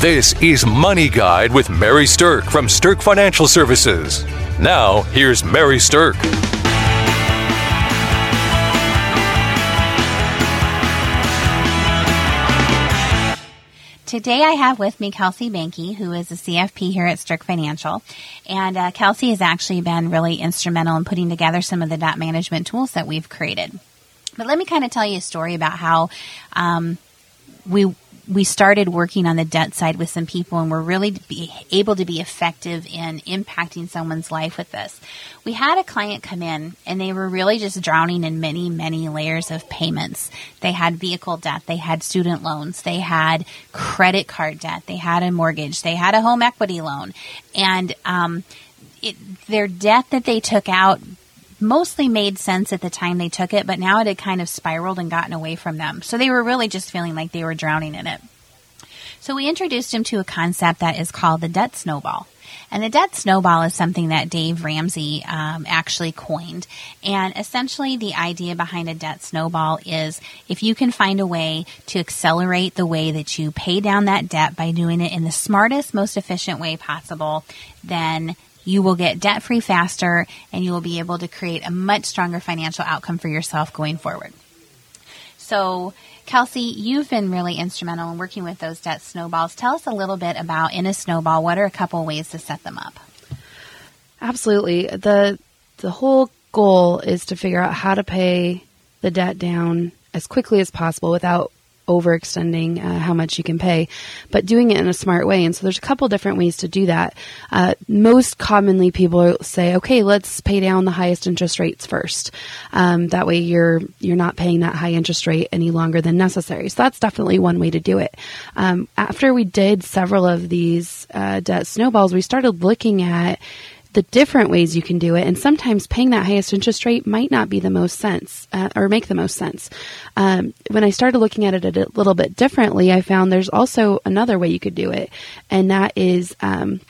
This is Money Guide with Mary Stirk from Stirk Financial Services. Now, here's Mary Stirk. Today I have with me Kelsey Banky, who is a CFP here at Stirk Financial. And uh, Kelsey has actually been really instrumental in putting together some of the debt management tools that we've created. But let me kind of tell you a story about how um, we we started working on the debt side with some people and we're really able to be effective in impacting someone's life with this. We had a client come in and they were really just drowning in many, many layers of payments. They had vehicle debt, they had student loans, they had credit card debt, they had a mortgage, they had a home equity loan. And, um, it, their debt that they took out mostly made sense at the time they took it, but now it had kind of spiraled and gotten away from them. So they were really just feeling like they were drowning in it. So we introduced him to a concept that is called the debt snowball. And the debt snowball is something that Dave Ramsey um, actually coined. And essentially, the idea behind a debt snowball is if you can find a way to accelerate the way that you pay down that debt by doing it in the smartest, most efficient way possible, then you will get debt free faster and you will be able to create a much stronger financial outcome for yourself going forward. So, Kelsey, you've been really instrumental in working with those debt snowballs. Tell us a little bit about in a snowball, what are a couple ways to set them up? Absolutely. The the whole goal is to figure out how to pay the debt down as quickly as possible without overextending uh, how much you can pay, but doing it in a smart way. And so there's a couple different ways to do that. Uh, most commonly, people say, "Okay, let's pay down the highest interest rates first. Um, that way, you're you're not paying that high interest rate any longer than necessary." So that's definitely one way to do it. Um, after we did several of these uh, debt snowballs, we started looking at the different ways you can do it, and sometimes paying that highest interest rate might not be the most sense uh, or make the most sense. Um, when I started looking at it a little bit differently, I found there's also another way you could do it, and that is. Um,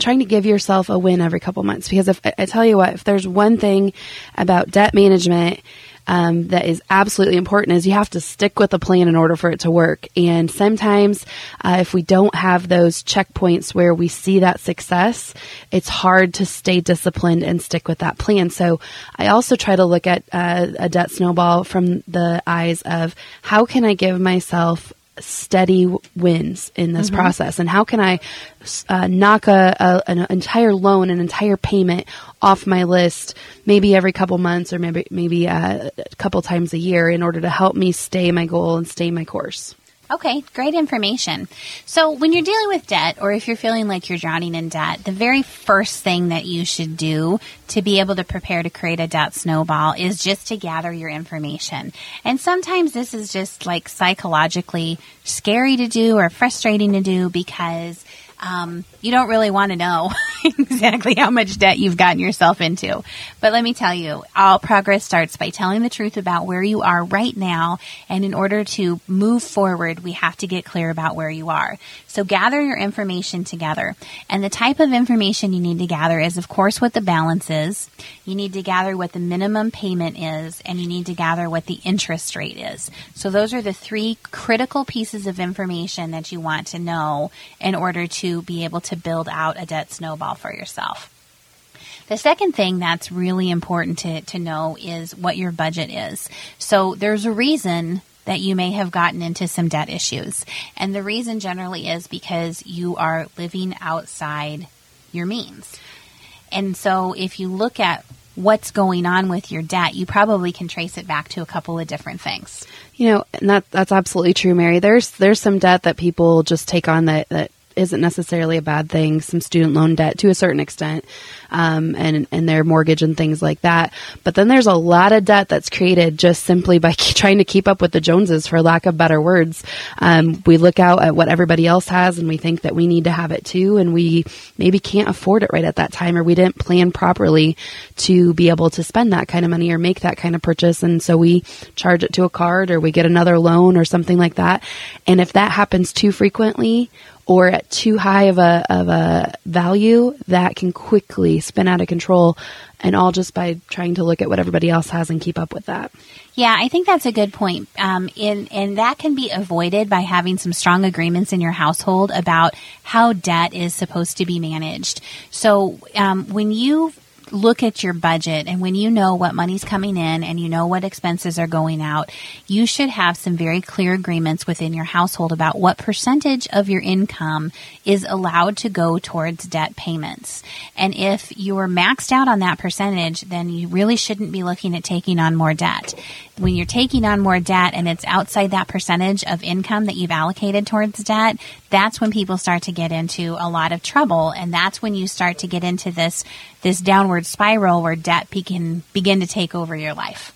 trying to give yourself a win every couple months because if I tell you what, if there's one thing about debt management um, that is absolutely important is you have to stick with a plan in order for it to work. And sometimes, uh, if we don't have those checkpoints where we see that success, it's hard to stay disciplined and stick with that plan. So I also try to look at uh, a debt snowball from the eyes of how can I give myself steady wins in this mm-hmm. process and how can i uh, knock a, a, an entire loan an entire payment off my list maybe every couple months or maybe maybe uh, a couple times a year in order to help me stay my goal and stay my course Okay, great information. So, when you're dealing with debt, or if you're feeling like you're drowning in debt, the very first thing that you should do to be able to prepare to create a debt snowball is just to gather your information. And sometimes this is just like psychologically scary to do or frustrating to do because um, you don't really want to know exactly how much debt you've gotten yourself into. But let me tell you, all progress starts by telling the truth about where you are right now. And in order to move forward, we have to get clear about where you are. So gather your information together. And the type of information you need to gather is, of course, what the balance is. You need to gather what the minimum payment is, and you need to gather what the interest rate is. So those are the three critical pieces of information that you want to know in order to be able to build out a debt snowball for yourself. The second thing that's really important to, to know is what your budget is. So there's a reason that you may have gotten into some debt issues. And the reason generally is because you are living outside your means. And so if you look at what's going on with your debt, you probably can trace it back to a couple of different things. You know, and that that's absolutely true, Mary. There's there's some debt that people just take on that that isn't necessarily a bad thing. Some student loan debt to a certain extent, um, and and their mortgage and things like that. But then there's a lot of debt that's created just simply by trying to keep up with the Joneses, for lack of better words. Um, we look out at what everybody else has, and we think that we need to have it too, and we maybe can't afford it right at that time, or we didn't plan properly to be able to spend that kind of money or make that kind of purchase, and so we charge it to a card or we get another loan or something like that. And if that happens too frequently or at too high of a, of a value, that can quickly spin out of control and all just by trying to look at what everybody else has and keep up with that. Yeah, I think that's a good point. Um, and, and that can be avoided by having some strong agreements in your household about how debt is supposed to be managed. So um, when you look at your budget and when you know what money's coming in and you know what expenses are going out, you should have some very clear agreements within your household about what percentage of your income is allowed to go towards debt payments. And if you're maxed out on that percentage, then you really shouldn't be looking at taking on more debt. When you're taking on more debt and it's outside that percentage of income that you've allocated towards debt, that's when people start to get into a lot of trouble. And that's when you start to get into this, this downward spiral where debt can begin to take over your life.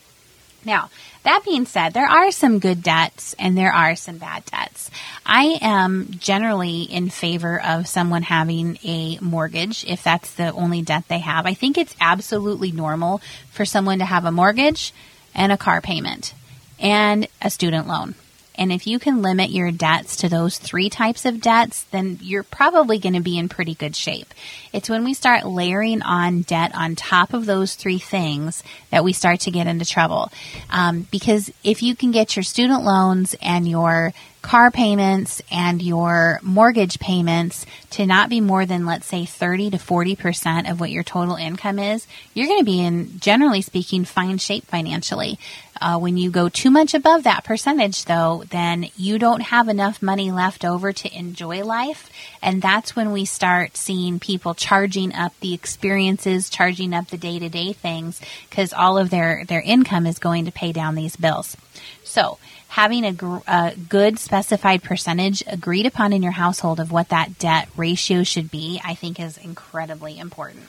Now, that being said, there are some good debts and there are some bad debts. I am generally in favor of someone having a mortgage if that's the only debt they have. I think it's absolutely normal for someone to have a mortgage and a car payment and a student loan. And if you can limit your debts to those three types of debts, then you're probably going to be in pretty good shape. It's when we start layering on debt on top of those three things that we start to get into trouble. Um, because if you can get your student loans and your car payments and your mortgage payments to not be more than, let's say, 30 to 40% of what your total income is, you're going to be in, generally speaking, fine shape financially. Uh, when you go too much above that percentage, though, then you don't have enough money left over to enjoy life. And that's when we start seeing people charging up the experiences, charging up the day to day things, because all of their, their income is going to pay down these bills. So, having a, gr- a, good specified percentage agreed upon in your household of what that debt ratio should be, I think is incredibly important.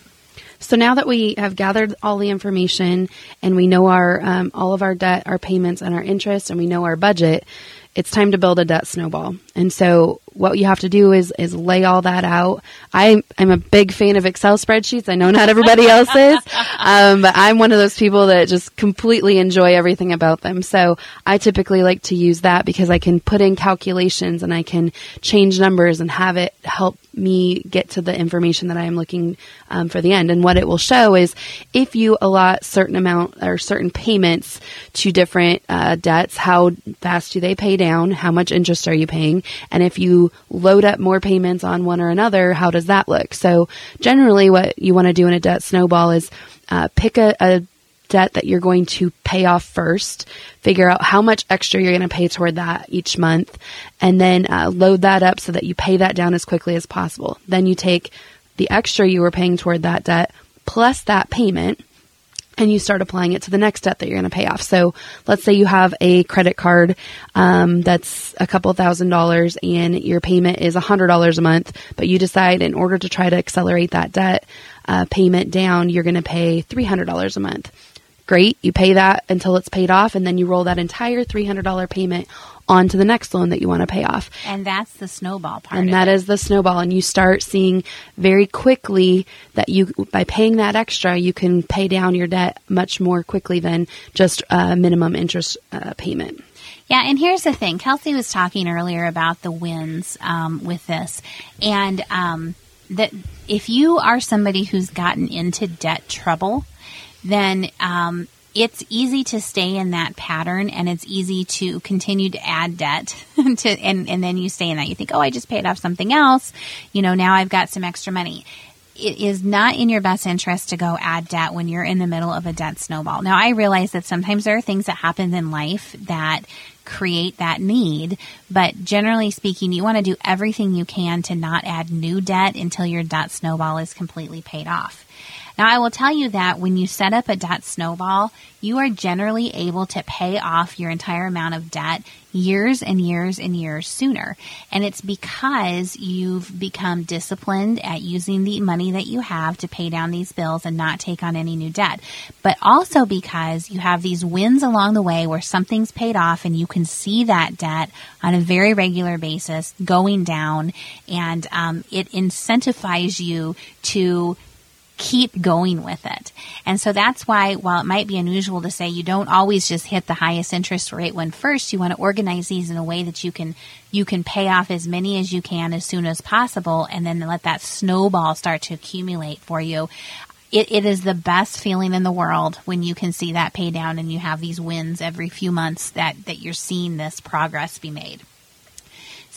So now that we have gathered all the information and we know our um, all of our debt, our payments, and our interest, and we know our budget, it's time to build a debt snowball. And so what you have to do is is lay all that out. I I'm a big fan of Excel spreadsheets. I know not everybody else is, um, but I'm one of those people that just completely enjoy everything about them. So I typically like to use that because I can put in calculations and I can change numbers and have it help me get to the information that I am looking um, for the end. And what it will show is if you allot certain amount or certain payments to different uh, debts, how fast do they pay down? How much interest are you paying? And if you load up more payments on one or another, how does that look? So generally what you want to do in a debt snowball is uh, pick a, a debt that you're going to pay off first, figure out how much extra you're going to pay toward that each month, and then uh, load that up so that you pay that down as quickly as possible. Then you take the extra you were paying toward that debt plus that payment and you start applying it to the next debt that you're going to pay off. So let's say you have a credit card um, that's a couple thousand dollars and your payment is a hundred dollars a month, but you decide in order to try to accelerate that debt uh, payment down, you're going to pay three hundred dollars a month. Great, you pay that until it's paid off, and then you roll that entire three hundred dollar payment on to the next loan that you want to pay off. And that's the snowball part. And that it. is the snowball. And you start seeing very quickly that you, by paying that extra, you can pay down your debt much more quickly than just a minimum interest uh, payment. Yeah, and here's the thing. Kelsey was talking earlier about the wins um, with this, and um, that if you are somebody who's gotten into debt trouble, then um, it's easy to stay in that pattern and it's easy to continue to add debt to and, and then you stay in that. You think, oh, I just paid off something else. You know, now I've got some extra money. It is not in your best interest to go add debt when you're in the middle of a debt snowball. Now I realize that sometimes there are things that happen in life that create that need. But generally speaking, you want to do everything you can to not add new debt until your debt snowball is completely paid off. Now, I will tell you that when you set up a debt snowball, you are generally able to pay off your entire amount of debt years and years and years sooner. And it's because you've become disciplined at using the money that you have to pay down these bills and not take on any new debt. But also because you have these wins along the way where something's paid off and you can see that debt on a very regular basis going down and um, it incentivizes you to keep going with it. And so that's why, while it might be unusual to say you don't always just hit the highest interest rate when first, you want to organize these in a way that you can you can pay off as many as you can as soon as possible, and then let that snowball start to accumulate for you. it, it is the best feeling in the world when you can see that pay down and you have these wins every few months that, that you're seeing this progress be made.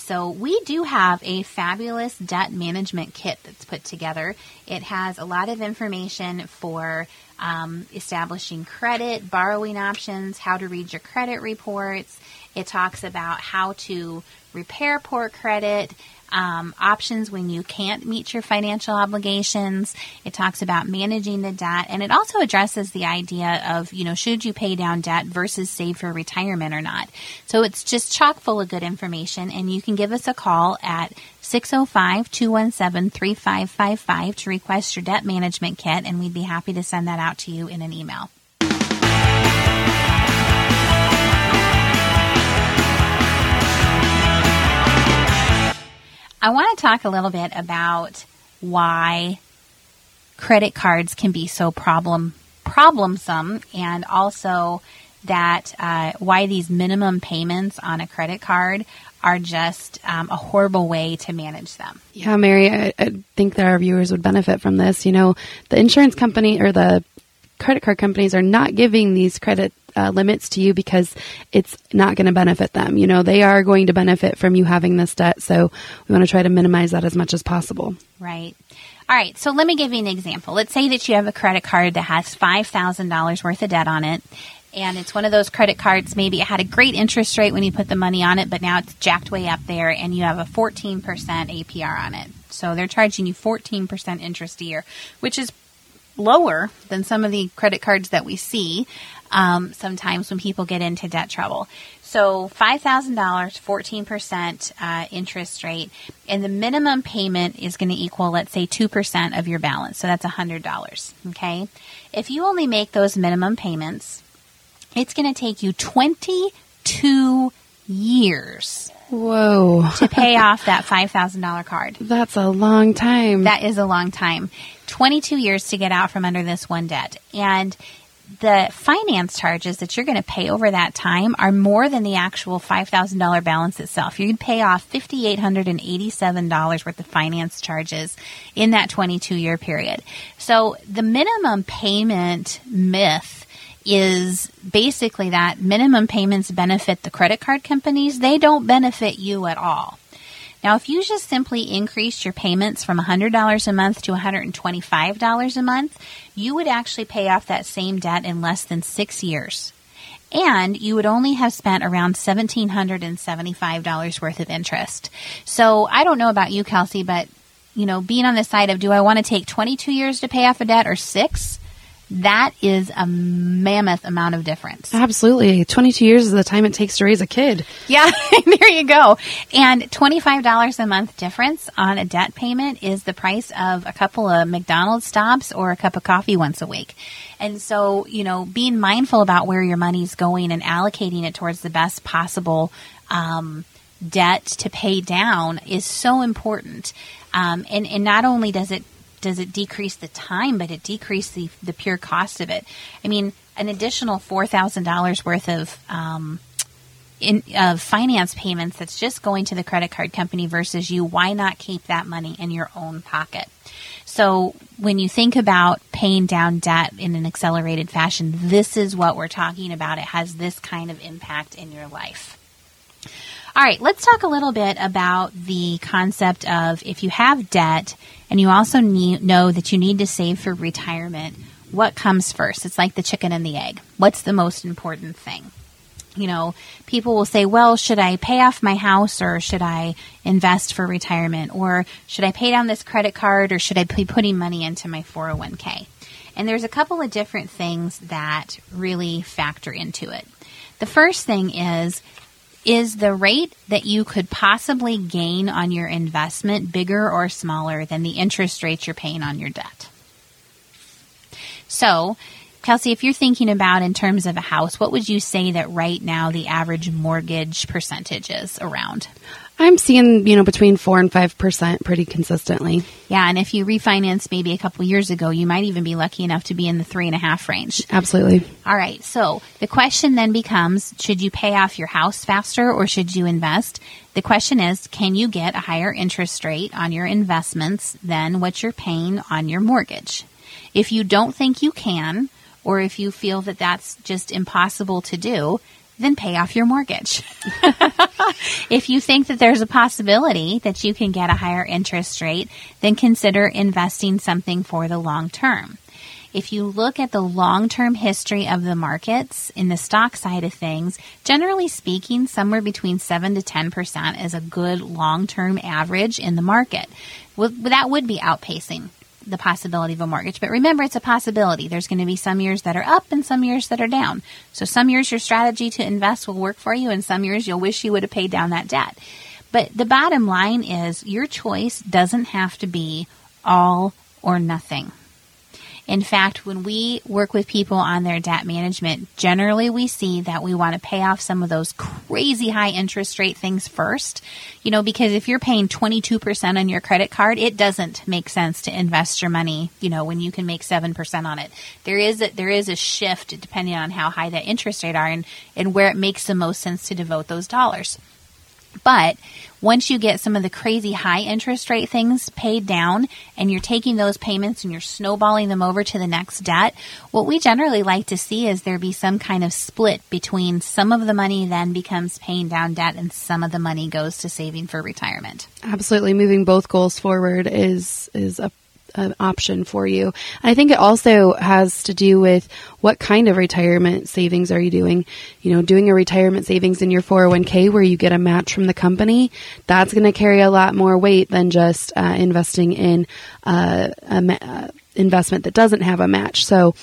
So we do have a fabulous debt management kit that's put together. It has a lot of information for um, establishing credit, borrowing options, how to read your credit reports. It talks about how to repair poor credit, um, options when you can't meet your financial obligations. It talks about managing the debt, and it also addresses the idea of, you know, should you pay down debt versus save for retirement or not. So it's just chock full of good information, and you can give us a call at 605 217 3555 to request your debt management kit, and we'd be happy to send that out to you in an email. I want to talk a little bit about why credit cards can be so problem problemsome, and also that uh, why these minimum payments on a credit card are just um, a horrible way to manage them. Yeah, Mary, I, I think that our viewers would benefit from this. You know, the insurance company or the credit card companies are not giving these credit uh, limits to you because it's not going to benefit them. You know, they are going to benefit from you having this debt. So we want to try to minimize that as much as possible. Right. All right. So let me give you an example. Let's say that you have a credit card that has $5,000 worth of debt on it. And it's one of those credit cards, maybe it had a great interest rate when you put the money on it, but now it's jacked way up there and you have a 14% APR on it. So they're charging you 14% interest a year, which is lower than some of the credit cards that we see um, sometimes when people get into debt trouble. So $5,000, 14% uh, interest rate, and the minimum payment is going to equal, let's say, 2% of your balance. So that's $100. Okay. If you only make those minimum payments, it's going to take you 22 years. Whoa. to pay off that $5,000 card. That's a long time. That is a long time. 22 years to get out from under this one debt. And the finance charges that you're going to pay over that time are more than the actual $5,000 balance itself. You'd pay off $5,887 worth of finance charges in that 22 year period. So the minimum payment myth is basically that minimum payments benefit the credit card companies. They don't benefit you at all. Now, if you just simply increase your payments from $100 a month to $125 a month, you would actually pay off that same debt in less than six years. And you would only have spent around $1,775 worth of interest. So I don't know about you, Kelsey, but you know, being on the side of do I want to take 22 years to pay off a debt or six? That is a mammoth amount of difference. Absolutely. 22 years is the time it takes to raise a kid. Yeah, there you go. And $25 a month difference on a debt payment is the price of a couple of McDonald's stops or a cup of coffee once a week. And so, you know, being mindful about where your money's going and allocating it towards the best possible um, debt to pay down is so important. Um, and, and not only does it does it decrease the time, but it decreases the, the pure cost of it. I mean, an additional four thousand dollars worth of um, in of finance payments that's just going to the credit card company versus you. Why not keep that money in your own pocket? So when you think about paying down debt in an accelerated fashion, this is what we're talking about. It has this kind of impact in your life. All right, let's talk a little bit about the concept of if you have debt and you also need, know that you need to save for retirement, what comes first? It's like the chicken and the egg. What's the most important thing? You know, people will say, well, should I pay off my house or should I invest for retirement? Or should I pay down this credit card or should I be putting money into my 401k? And there's a couple of different things that really factor into it. The first thing is is the rate that you could possibly gain on your investment bigger or smaller than the interest rates you're paying on your debt? So, Kelsey, if you're thinking about in terms of a house, what would you say that right now the average mortgage percentage is around? I'm seeing, you know, between four and five percent pretty consistently. Yeah, and if you refinance maybe a couple years ago, you might even be lucky enough to be in the three and a half range. Absolutely. All right. So the question then becomes should you pay off your house faster or should you invest? The question is can you get a higher interest rate on your investments than what you're paying on your mortgage? If you don't think you can, or if you feel that that's just impossible to do, then pay off your mortgage. if you think that there's a possibility that you can get a higher interest rate, then consider investing something for the long term. If you look at the long term history of the markets in the stock side of things, generally speaking, somewhere between 7 to 10% is a good long term average in the market. Well, that would be outpacing the possibility of a mortgage. But remember, it's a possibility. There's going to be some years that are up and some years that are down. So some years your strategy to invest will work for you, and some years you'll wish you would have paid down that debt. But the bottom line is your choice doesn't have to be all or nothing. In fact, when we work with people on their debt management, generally we see that we want to pay off some of those crazy high interest rate things first. You know, because if you're paying 22% on your credit card, it doesn't make sense to invest your money, you know, when you can make 7% on it. There is a, there is a shift depending on how high that interest rate are and, and where it makes the most sense to devote those dollars. But once you get some of the crazy high interest rate things paid down and you're taking those payments and you're snowballing them over to the next debt, what we generally like to see is there be some kind of split between some of the money then becomes paying down debt and some of the money goes to saving for retirement. Absolutely. Moving both goals forward is, is a an option for you. I think it also has to do with what kind of retirement savings are you doing? You know, doing a retirement savings in your 401k where you get a match from the company, that's going to carry a lot more weight than just uh, investing in uh, a ma- uh, investment that doesn't have a match. So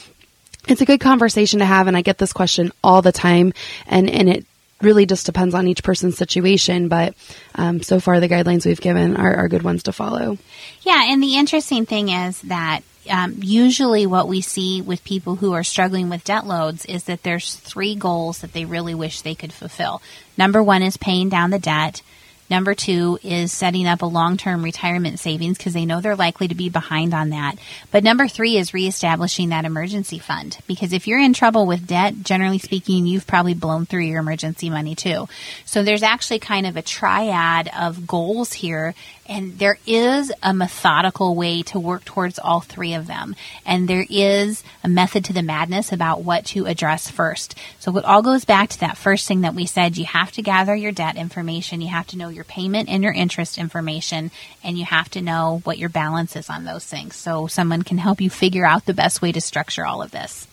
it's a good conversation to have and I get this question all the time and and it really just depends on each person's situation. But um, so far, the guidelines we've given are, are good ones to follow. Yeah, and the interesting thing is that um, usually what we see with people who are struggling with debt loads is that there's three goals that they really wish they could fulfill. Number one is paying down the debt. Number two is setting up a long term retirement savings because they know they're likely to be behind on that. But number three is reestablishing that emergency fund because if you're in trouble with debt, generally speaking, you've probably blown through your emergency money too. So there's actually kind of a triad of goals here and there is a methodical way to work towards all three of them. And there is a method to the madness about what to address first. So it all goes back to that first thing that we said. You have to gather your debt information. You have to know your payment and your interest information. And you have to know what your balance is on those things. So someone can help you figure out the best way to structure all of this.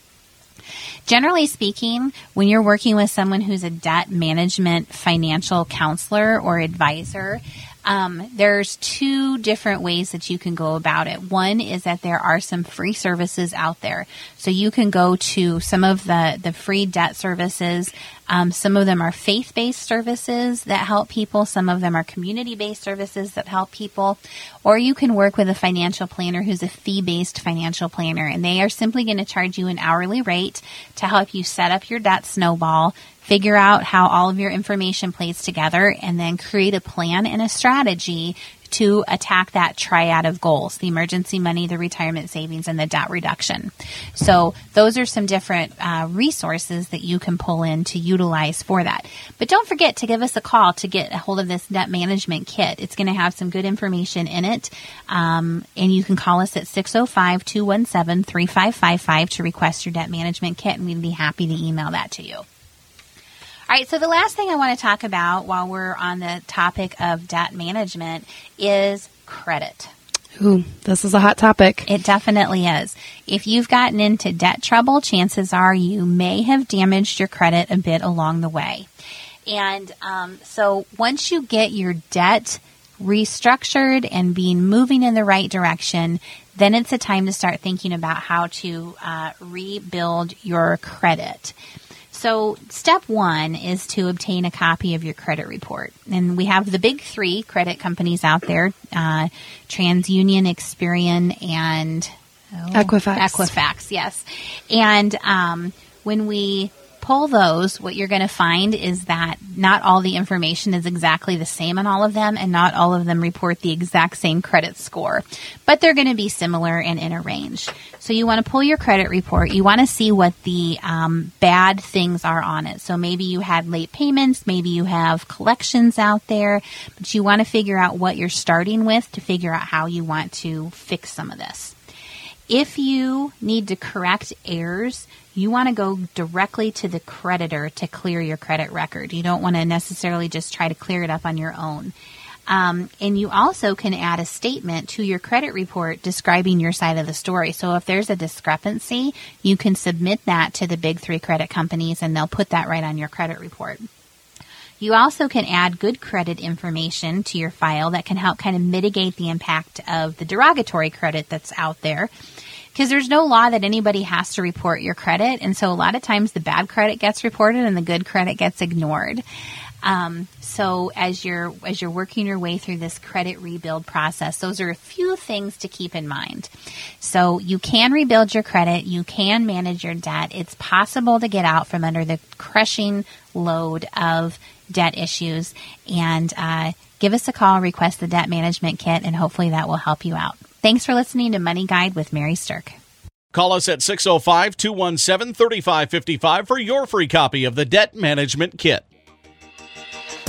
Generally speaking, when you're working with someone who's a debt management financial counselor or advisor, um, there's two different ways that you can go about it. One is that there are some free services out there. So you can go to some of the, the free debt services. Um, some of them are faith based services that help people. Some of them are community based services that help people. Or you can work with a financial planner who's a fee based financial planner, and they are simply going to charge you an hourly rate to help you set up your debt snowball, figure out how all of your information plays together, and then create a plan and a strategy to attack that triad of goals the emergency money, the retirement savings, and the debt reduction. So, those are some different uh, resources that you can pull in to utilize for that. But don't forget to give us a call to get a hold of this debt management kit. It's going to have some good information in it. Um, and you can call us at 605 217 3555 to request your debt management kit, and we'd be happy to email that to you. All right, so the last thing I want to talk about while we're on the topic of debt management is credit. Ooh, this is a hot topic. It definitely is. If you've gotten into debt trouble, chances are you may have damaged your credit a bit along the way. And um, so once you get your debt restructured and being moving in the right direction, then it's a time to start thinking about how to uh, rebuild your credit. So, step one is to obtain a copy of your credit report. And we have the big three credit companies out there uh, TransUnion, Experian, and oh, Equifax. Equifax, yes. And um, when we pull those, what you're going to find is that not all the information is exactly the same on all of them, and not all of them report the exact same credit score, but they're going to be similar and in a range. So you want to pull your credit report. You want to see what the um, bad things are on it. So maybe you had late payments, maybe you have collections out there, but you want to figure out what you're starting with to figure out how you want to fix some of this. If you need to correct errors, you want to go directly to the creditor to clear your credit record. You don't want to necessarily just try to clear it up on your own. Um, and you also can add a statement to your credit report describing your side of the story. So if there's a discrepancy, you can submit that to the big three credit companies and they'll put that right on your credit report. You also can add good credit information to your file that can help kind of mitigate the impact of the derogatory credit that's out there. Because there's no law that anybody has to report your credit. And so a lot of times the bad credit gets reported and the good credit gets ignored. Um, so as you're as you're working your way through this credit rebuild process, those are a few things to keep in mind. So you can rebuild your credit, you can manage your debt. It's possible to get out from under the crushing load of debt issues, and uh, give us a call, request the debt management kit, and hopefully that will help you out. Thanks for listening to Money Guide with Mary Stirk. Call us at 605 217 3555 for your free copy of the Debt Management Kit.